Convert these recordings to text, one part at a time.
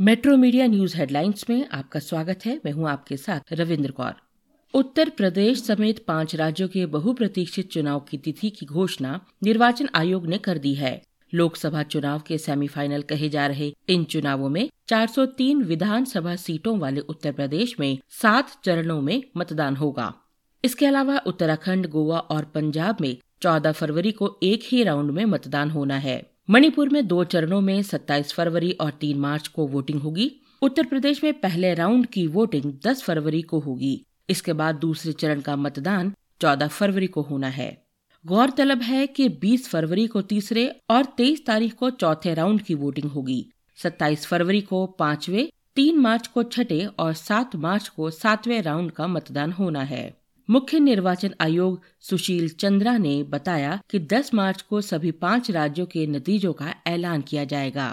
Metro media news headlines में आपका स्वागत है। मैं हूँ आपके साथ रविंद्र कौर। उत्तर प्रदेश समेत पाँच राज्यों के बहुप्रतीक्षित चुनाव की तिथि की घोषणा निर्वाचन आयोग ने कर दी है। लोकसभा चुनाव के सेमीफाइनल कहे जा रहे इन चुनावों में 403 विधानसभा सीटों वाले उत्तर प्रदेश में सात चरणों में मतदान होगा। इसके अलावा उत्तराखंड, गोवा और पंजाब में 14 फरवरी को एक ही राउंड में मतदान होना है। मणिपुर में दो चरणों में 27 फरवरी और 3 मार्च को वोटिंग होगी। उत्तर प्रदेश में पहले राउंड की वोटिंग 10 फरवरी को होगी। इसके बाद दूसरे चरण का मतदान 14 फरवरी को होना है। गौरतलब है कि 20 फरवरी को तीसरे और 23 तारीख को चौथे राउंड की वोटिंग होगी। 27 फरवरी को पांचवे 3 मार्च को छठे और 7 मार्च को सातवें राउंड का मतदान होना है। मुख्य निर्वाचन आयोग सुशील चंद्रा ने बताया कि 10 मार्च को सभी पाँच राज्यों के नतीजों का ऐलान किया जाएगा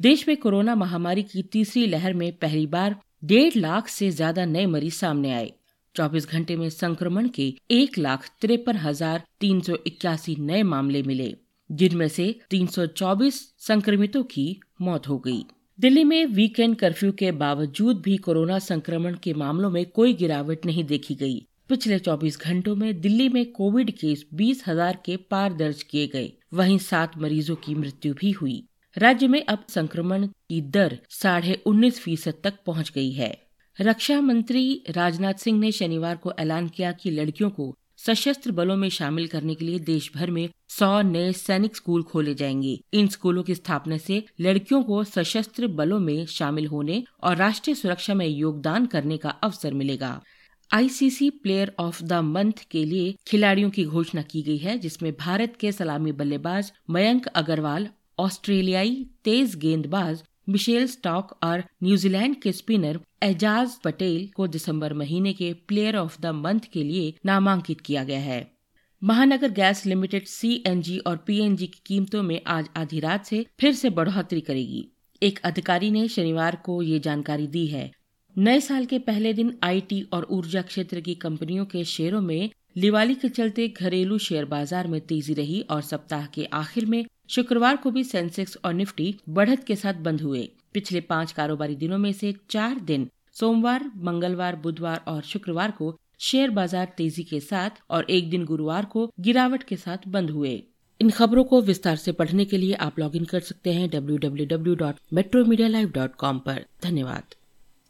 देश में कोरोना महामारी की तीसरी लहर में पहली बार डेढ़ लाख से ज़्यादा नए मरीज़ सामने आए 24 घंटे में संक्रमण के एक लाख तिरपन हज़ार तीन सौ इक्यासी नए मामले मिले, जिनमें से 324 संक्रमितों की मौत हो गई। दिल्ली में वीकेंड कर्फ्यू के बावजूद भी कोरोना संक्रमण के मामलों में कोई गिरावट नहीं देखी गई। पिछले 24 घंटों में दिल्ली में कोविड केस बीस हज़ार के पार दर्ज किए गए। वहीं सात मरीजों की मृत्यु भी हुई। राज्य में अब संक्रमण की दर साढ़े उन्नीस फ़ीसद तक पहुँच गई है। रक्षा मंत्री राजनाथ सिंह ने शनिवार को ऐलान किया कि लड़कियों को सशस्त्र बलों में शामिल करने के लिए देश भर में सौ नए सैनिक स्कूल खोले जाएँगे। इन स्कूलों की स्थापना से लड़कियों को सशस्त्र बलों में शामिल होने और राष्ट्रीय सुरक्षा में योगदान करने का अवसर मिलेगा। ICC player of the month के लिए खिलाड़ियों की घोषणा की गई है, जिसमें भारत के सलामी बल्लेबाज मयंक अग्रवाल, ऑस्ट्रेलियाई तेज गेंदबाज मिशेल स्टॉक और न्यूजीलैंड के स्पिनर एजाज पटेल को दिसंबर महीने के प्लेयर ऑफ़ द मंथ के लिए नामांकित किया गया है। महानगर गैस लिमिटेड सीएनजी और पीएनजी की कीमतों में आज आधी रात से फिर से बढ़ोतरी करेगी। एक अधिकारी ने शनिवार को ये जानकारी दी है। नए साल के पहले दिन आईटी और ऊर्जा क्षेत्र की कंपनियों के शेयरों में दिवाली के चलते घरेलू शेयर बाज़ार में तेज़ी रही और सप्ताह के आखिर में शुक्रवार को भी सेंसेक्स और निफ्टी बढ़त के साथ बंद हुए। पिछले पाँच कारोबारी दिनों में से चार दिन, सोमवार, मंगलवार, बुधवार और शुक्रवार को शेयर बाज़ार तेज़ी के साथ और एक दिन गुरुवार को गिरावट के साथ बंद हुए। इन खबरों को विस्तार से पढ़ने के लिए आप लॉगिन कर सकते हैं W W W dot Metro Media Live dot com धन्यवाद।